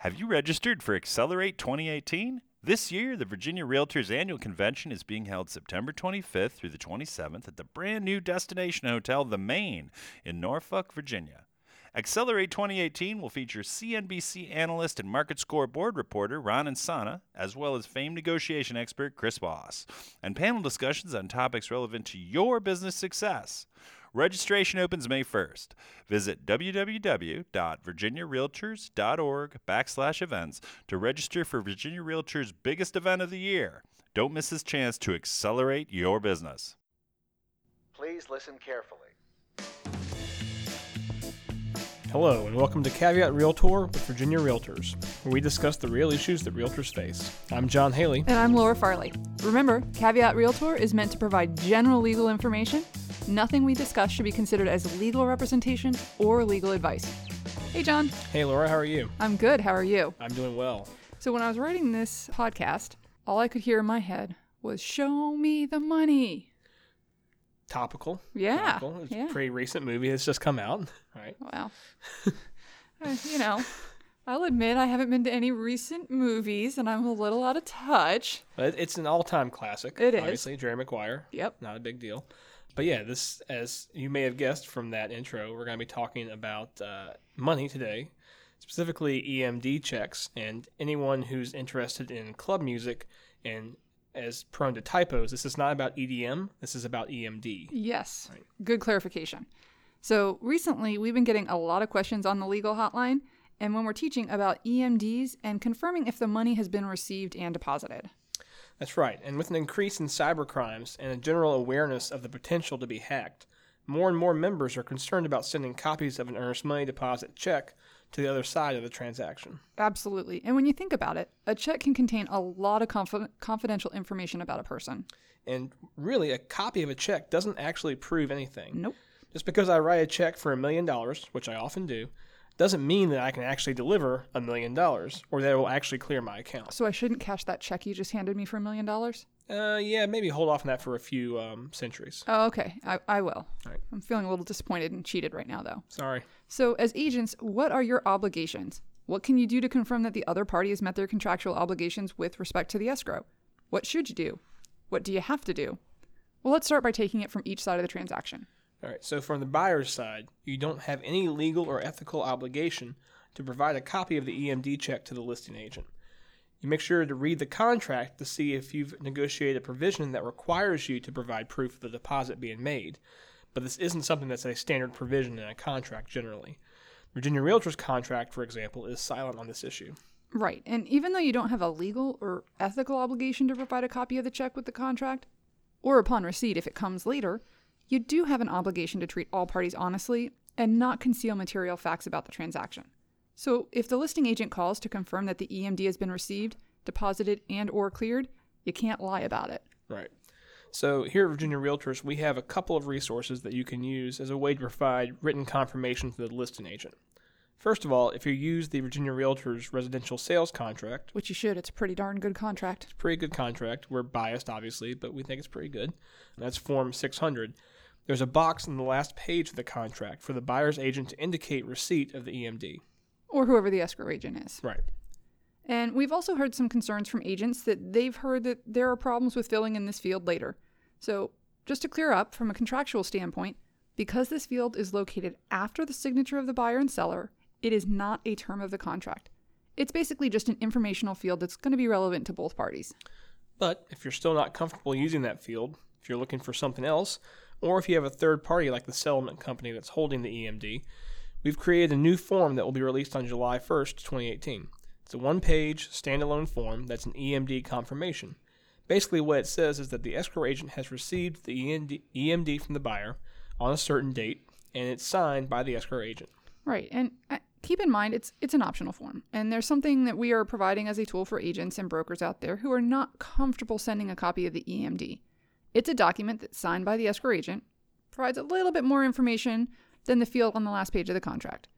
Have you registered for Accelerate 2018? This year, the Virginia Realtors Annual Convention is being held September 25th through the 27th at the brand new Destination Hotel, The Main, in Norfolk, Virginia. Accelerate 2018 will feature CNBC analyst and market score board reporter Ron Insana, as well as famed negotiation expert Chris Voss, and panel discussions on topics relevant to your business success. Registration opens May 1st. Visit www.virginiarealtors.org backslash events to register for Virginia Realtors' biggest event of the year. Don't miss this chance to accelerate your business. Please listen carefully. Hello, and welcome to Caveat Realtor with Virginia Realtors, where we discuss the real issues that realtors face. I'm John Haley. And I'm Laura Farley. Remember, Caveat Realtor is meant to provide general legal information. Nothing we discuss should be considered as legal representation or legal advice. Hey, John. Hey, Laura, how are you? I'm good. How are you? I'm doing well. So, when I was writing this podcast, all I could hear in my head was, Show me the money. Topical. Yeah. Topical. It's yeah. a pretty recent movie that's just come out. Right. Well, uh, you know, I'll admit I haven't been to any recent movies and I'm a little out of touch. But it's an all time classic. It is. Obviously, Jerry Maguire. Yep. Not a big deal. But yeah, this, as you may have guessed from that intro, we're going to be talking about uh, money today, specifically EMD checks, and anyone who's interested in club music and as prone to typos, this is not about EDM, this is about EMD. Yes. Right. Good clarification. So, recently we've been getting a lot of questions on the legal hotline and when we're teaching about EMDs and confirming if the money has been received and deposited. That's right, and with an increase in cybercrimes and a general awareness of the potential to be hacked, more and more members are concerned about sending copies of an earnest money deposit check to the other side of the transaction. Absolutely. And when you think about it, a check can contain a lot of confi- confidential information about a person. And really, a copy of a check doesn't actually prove anything. Nope. Just because I write a check for a million dollars, which I often do, doesn't mean that I can actually deliver a million dollars or that it will actually clear my account. So I shouldn't cash that check you just handed me for a million dollars? Uh, yeah, maybe hold off on that for a few um, centuries. Oh, okay. I, I will. Right. I'm feeling a little disappointed and cheated right now, though. Sorry. So, as agents, what are your obligations? What can you do to confirm that the other party has met their contractual obligations with respect to the escrow? What should you do? What do you have to do? Well, let's start by taking it from each side of the transaction. All right, so from the buyer's side, you don't have any legal or ethical obligation to provide a copy of the EMD check to the listing agent. You make sure to read the contract to see if you've negotiated a provision that requires you to provide proof of the deposit being made, but this isn't something that's a standard provision in a contract generally. Virginia Realtor's contract, for example, is silent on this issue. Right. And even though you don't have a legal or ethical obligation to provide a copy of the check with the contract, or upon receipt if it comes later, you do have an obligation to treat all parties honestly and not conceal material facts about the transaction. So, if the listing agent calls to confirm that the EMD has been received, deposited, and or cleared, you can't lie about it. Right. So here at Virginia Realtors, we have a couple of resources that you can use as a way to provide written confirmation to the listing agent. First of all, if you use the Virginia Realtors residential sales contract, Which you should, it's a pretty darn good contract. it's a pretty good contract. We're biased, obviously, but we think it's pretty good. That's Form 600. There's a box on the last page of the contract for the buyer's agent to indicate receipt of the EMD. Or whoever the escrow agent is. Right. And we've also heard some concerns from agents that they've heard that there are problems with filling in this field later. So, just to clear up from a contractual standpoint, because this field is located after the signature of the buyer and seller, it is not a term of the contract. It's basically just an informational field that's going to be relevant to both parties. But if you're still not comfortable using that field, if you're looking for something else, or if you have a third party like the settlement company that's holding the EMD, we've created a new form that will be released on July 1st, 2018. It's a one page standalone form that's an EMD confirmation. Basically, what it says is that the escrow agent has received the EMD, from the buyer on a certain date, and it's signed by the escrow agent. Right. And uh, keep in mind it's it's an optional form. And there's something that we are providing as a tool for agents and brokers out there who are not comfortable sending a copy of the EMD. It's a document that's signed by the escrow agent, provides a little bit more information than the field on the last page of the contract.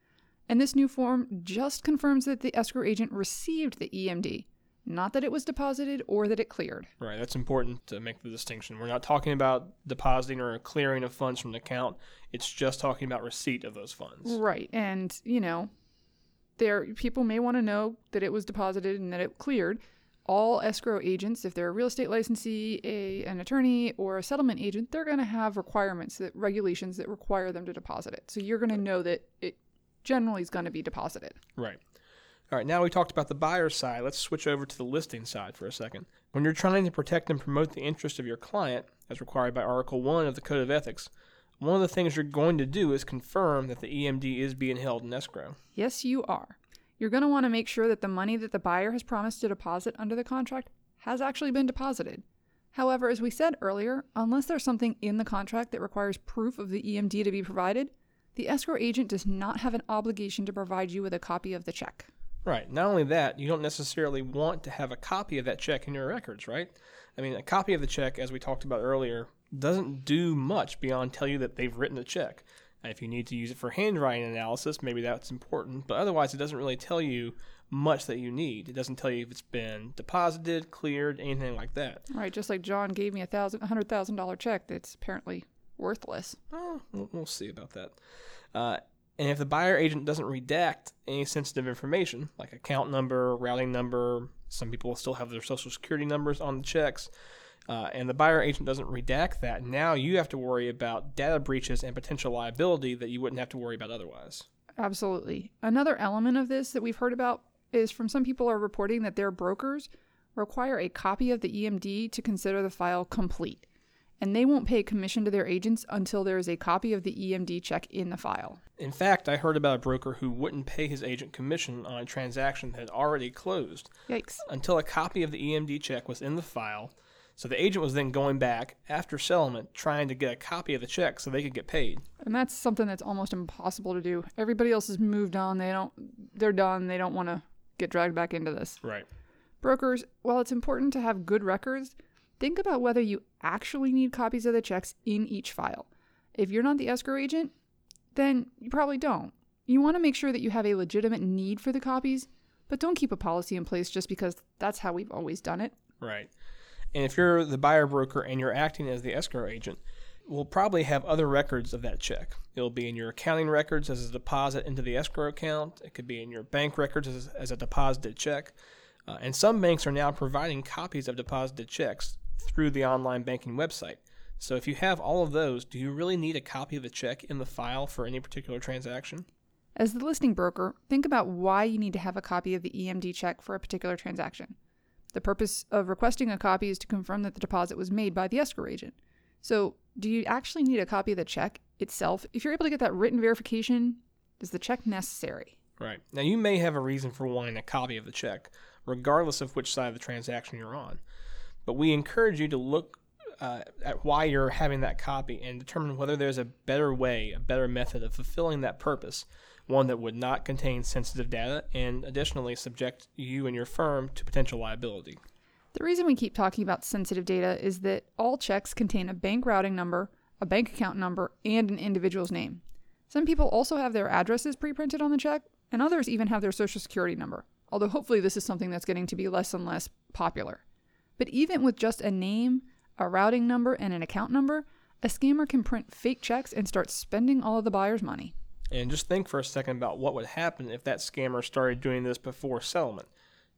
And this new form just confirms that the escrow agent received the EMD, not that it was deposited or that it cleared. Right, that's important to make the distinction. We're not talking about depositing or clearing of funds from the account. It's just talking about receipt of those funds. Right. And, you know, there people may want to know that it was deposited and that it cleared. All escrow agents, if they're a real estate licensee, a an attorney, or a settlement agent, they're going to have requirements that regulations that require them to deposit it. So you're going to know that it generally is going to be deposited. Right. All right, now we talked about the buyer side. Let's switch over to the listing side for a second. When you're trying to protect and promote the interest of your client, as required by Article 1 of the Code of Ethics, one of the things you're going to do is confirm that the EMD is being held in escrow. Yes, you are. You're going to want to make sure that the money that the buyer has promised to deposit under the contract has actually been deposited. However, as we said earlier, unless there's something in the contract that requires proof of the EMD to be provided, the escrow agent does not have an obligation to provide you with a copy of the check. Right. Not only that, you don't necessarily want to have a copy of that check in your records, right? I mean, a copy of the check, as we talked about earlier, doesn't do much beyond tell you that they've written a check. If you need to use it for handwriting analysis, maybe that's important, but otherwise, it doesn't really tell you much that you need. It doesn't tell you if it's been deposited, cleared, anything like that. Right, just like John gave me a thousand, a hundred thousand dollar check that's apparently worthless. Oh, we'll, we'll see about that. Uh, and if the buyer agent doesn't redact any sensitive information, like account number, routing number, some people still have their social security numbers on the checks, uh, and the buyer agent doesn't redact that, now you have to worry about data breaches and potential liability that you wouldn't have to worry about otherwise. Absolutely. Another element of this that we've heard about is from some people are reporting that their brokers require a copy of the EMD to consider the file complete, and they won't pay a commission to their agents until there is a copy of the EMD check in the file. In fact, I heard about a broker who wouldn't pay his agent commission on a transaction that had already closed Yikes. until a copy of the EMD check was in the file. So the agent was then going back after settlement trying to get a copy of the check so they could get paid. And that's something that's almost impossible to do. Everybody else has moved on. They don't they're done. They don't want to get dragged back into this. Right. Brokers, while it's important to have good records, think about whether you actually need copies of the checks in each file. If you're not the escrow agent, then you probably don't. You want to make sure that you have a legitimate need for the copies, but don't keep a policy in place just because that's how we've always done it. Right. And if you're the buyer broker and you're acting as the escrow agent, we'll probably have other records of that check. It'll be in your accounting records as a deposit into the escrow account. It could be in your bank records as, as a deposited check. Uh, and some banks are now providing copies of deposited checks through the online banking website. So if you have all of those, do you really need a copy of the check in the file for any particular transaction? As the listing broker, think about why you need to have a copy of the EMD check for a particular transaction. The purpose of requesting a copy is to confirm that the deposit was made by the escrow agent. So, do you actually need a copy of the check itself? If you're able to get that written verification, is the check necessary? Right. Now, you may have a reason for wanting a copy of the check, regardless of which side of the transaction you're on. But we encourage you to look uh, at why you're having that copy and determine whether there's a better way, a better method of fulfilling that purpose, one that would not contain sensitive data and additionally subject you and your firm to potential liability. The reason we keep talking about sensitive data is that all checks contain a bank routing number, a bank account number, and an individual's name. Some people also have their addresses pre printed on the check, and others even have their social security number, although hopefully this is something that's getting to be less and less popular. But even with just a name, a routing number, and an account number, a scammer can print fake checks and start spending all of the buyer's money. And just think for a second about what would happen if that scammer started doing this before settlement.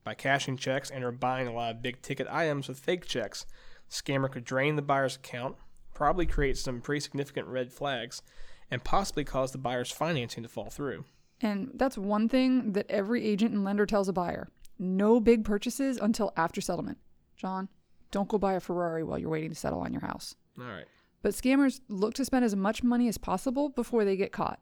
By cashing checks and or buying a lot of big ticket items with fake checks, the scammer could drain the buyer's account, probably create some pretty significant red flags, and possibly cause the buyer's financing to fall through. And that's one thing that every agent and lender tells a buyer no big purchases until after settlement. John, don't go buy a Ferrari while you're waiting to settle on your house. All right. But scammers look to spend as much money as possible before they get caught.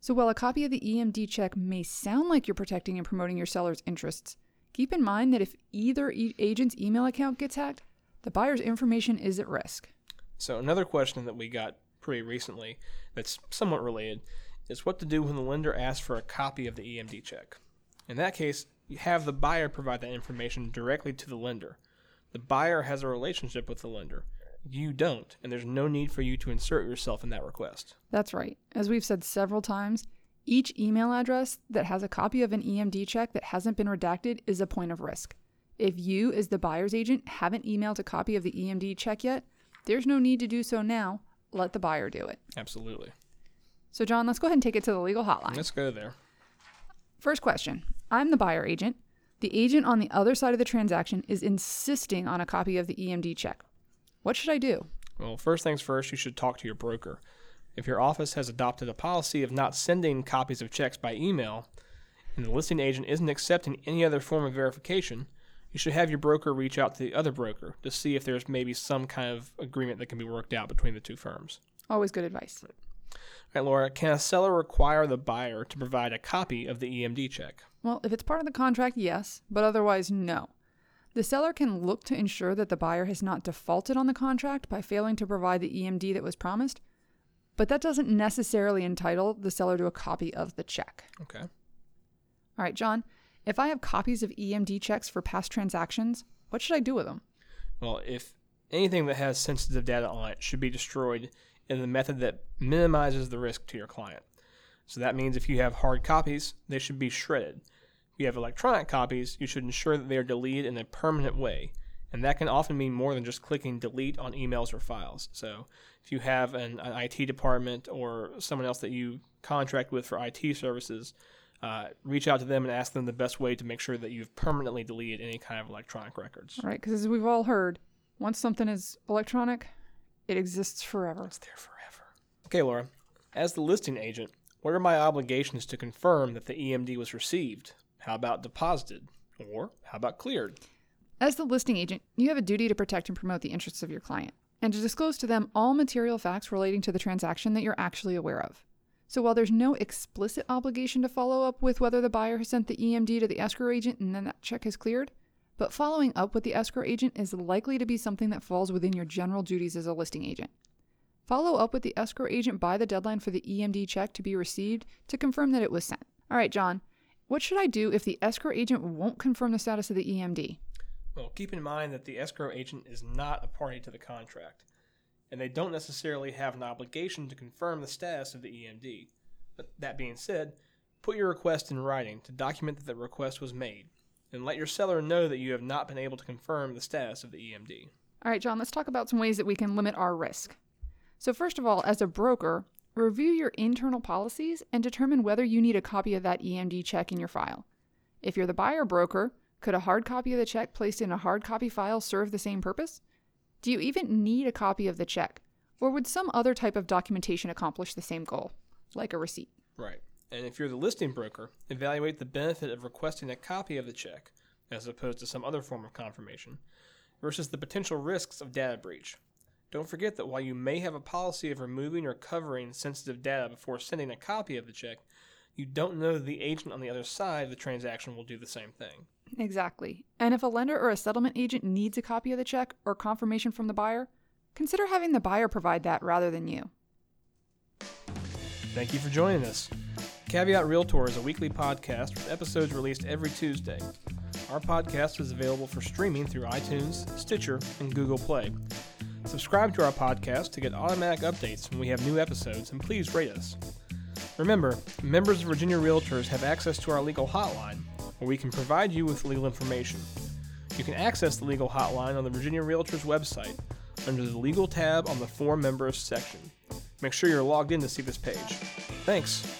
So while a copy of the EMD check may sound like you're protecting and promoting your seller's interests, keep in mind that if either e- agent's email account gets hacked, the buyer's information is at risk. So another question that we got pretty recently that's somewhat related is what to do when the lender asks for a copy of the EMD check. In that case, you have the buyer provide that information directly to the lender. The buyer has a relationship with the lender. You don't, and there's no need for you to insert yourself in that request. That's right. As we've said several times, each email address that has a copy of an EMD check that hasn't been redacted is a point of risk. If you, as the buyer's agent, haven't emailed a copy of the EMD check yet, there's no need to do so now. Let the buyer do it. Absolutely. So, John, let's go ahead and take it to the legal hotline. Let's go there. First question I'm the buyer agent. The agent on the other side of the transaction is insisting on a copy of the EMD check. What should I do? Well, first things first, you should talk to your broker. If your office has adopted a policy of not sending copies of checks by email, and the listing agent isn't accepting any other form of verification, you should have your broker reach out to the other broker to see if there's maybe some kind of agreement that can be worked out between the two firms. Always good advice. All right, Laura, can a seller require the buyer to provide a copy of the EMD check? Well, if it's part of the contract, yes, but otherwise, no. The seller can look to ensure that the buyer has not defaulted on the contract by failing to provide the EMD that was promised, but that doesn't necessarily entitle the seller to a copy of the check. Okay. All right, John, if I have copies of EMD checks for past transactions, what should I do with them? Well, if anything that has sensitive data on it should be destroyed in the method that minimizes the risk to your client. So that means if you have hard copies, they should be shredded. If you have electronic copies, you should ensure that they are deleted in a permanent way. And that can often mean more than just clicking delete on emails or files. So if you have an, an IT department or someone else that you contract with for IT services, uh, reach out to them and ask them the best way to make sure that you've permanently deleted any kind of electronic records. Right, because as we've all heard, once something is electronic, it exists forever. It's there forever. Okay, Laura. As the listing agent, what are my obligations to confirm that the EMD was received? How about deposited? Or how about cleared? As the listing agent, you have a duty to protect and promote the interests of your client, and to disclose to them all material facts relating to the transaction that you're actually aware of. So while there's no explicit obligation to follow up with whether the buyer has sent the EMD to the escrow agent and then that check is cleared, but following up with the escrow agent is likely to be something that falls within your general duties as a listing agent. Follow up with the escrow agent by the deadline for the EMD check to be received to confirm that it was sent. All right, John, what should I do if the escrow agent won't confirm the status of the EMD? Well, keep in mind that the escrow agent is not a party to the contract, and they don't necessarily have an obligation to confirm the status of the EMD. But that being said, put your request in writing to document that the request was made, and let your seller know that you have not been able to confirm the status of the EMD. All right, John, let's talk about some ways that we can limit our risk. So, first of all, as a broker, review your internal policies and determine whether you need a copy of that EMD check in your file. If you're the buyer broker, could a hard copy of the check placed in a hard copy file serve the same purpose? Do you even need a copy of the check? Or would some other type of documentation accomplish the same goal, like a receipt? Right. And if you're the listing broker, evaluate the benefit of requesting a copy of the check, as opposed to some other form of confirmation, versus the potential risks of data breach. Don't forget that while you may have a policy of removing or covering sensitive data before sending a copy of the check, you don't know that the agent on the other side of the transaction will do the same thing. Exactly. And if a lender or a settlement agent needs a copy of the check or confirmation from the buyer, consider having the buyer provide that rather than you. Thank you for joining us. Caveat Realtor is a weekly podcast with episodes released every Tuesday. Our podcast is available for streaming through iTunes, Stitcher, and Google Play. Subscribe to our podcast to get automatic updates when we have new episodes, and please rate us. Remember, members of Virginia Realtors have access to our legal hotline, where we can provide you with legal information. You can access the legal hotline on the Virginia Realtors website under the Legal tab on the For Members section. Make sure you're logged in to see this page. Thanks.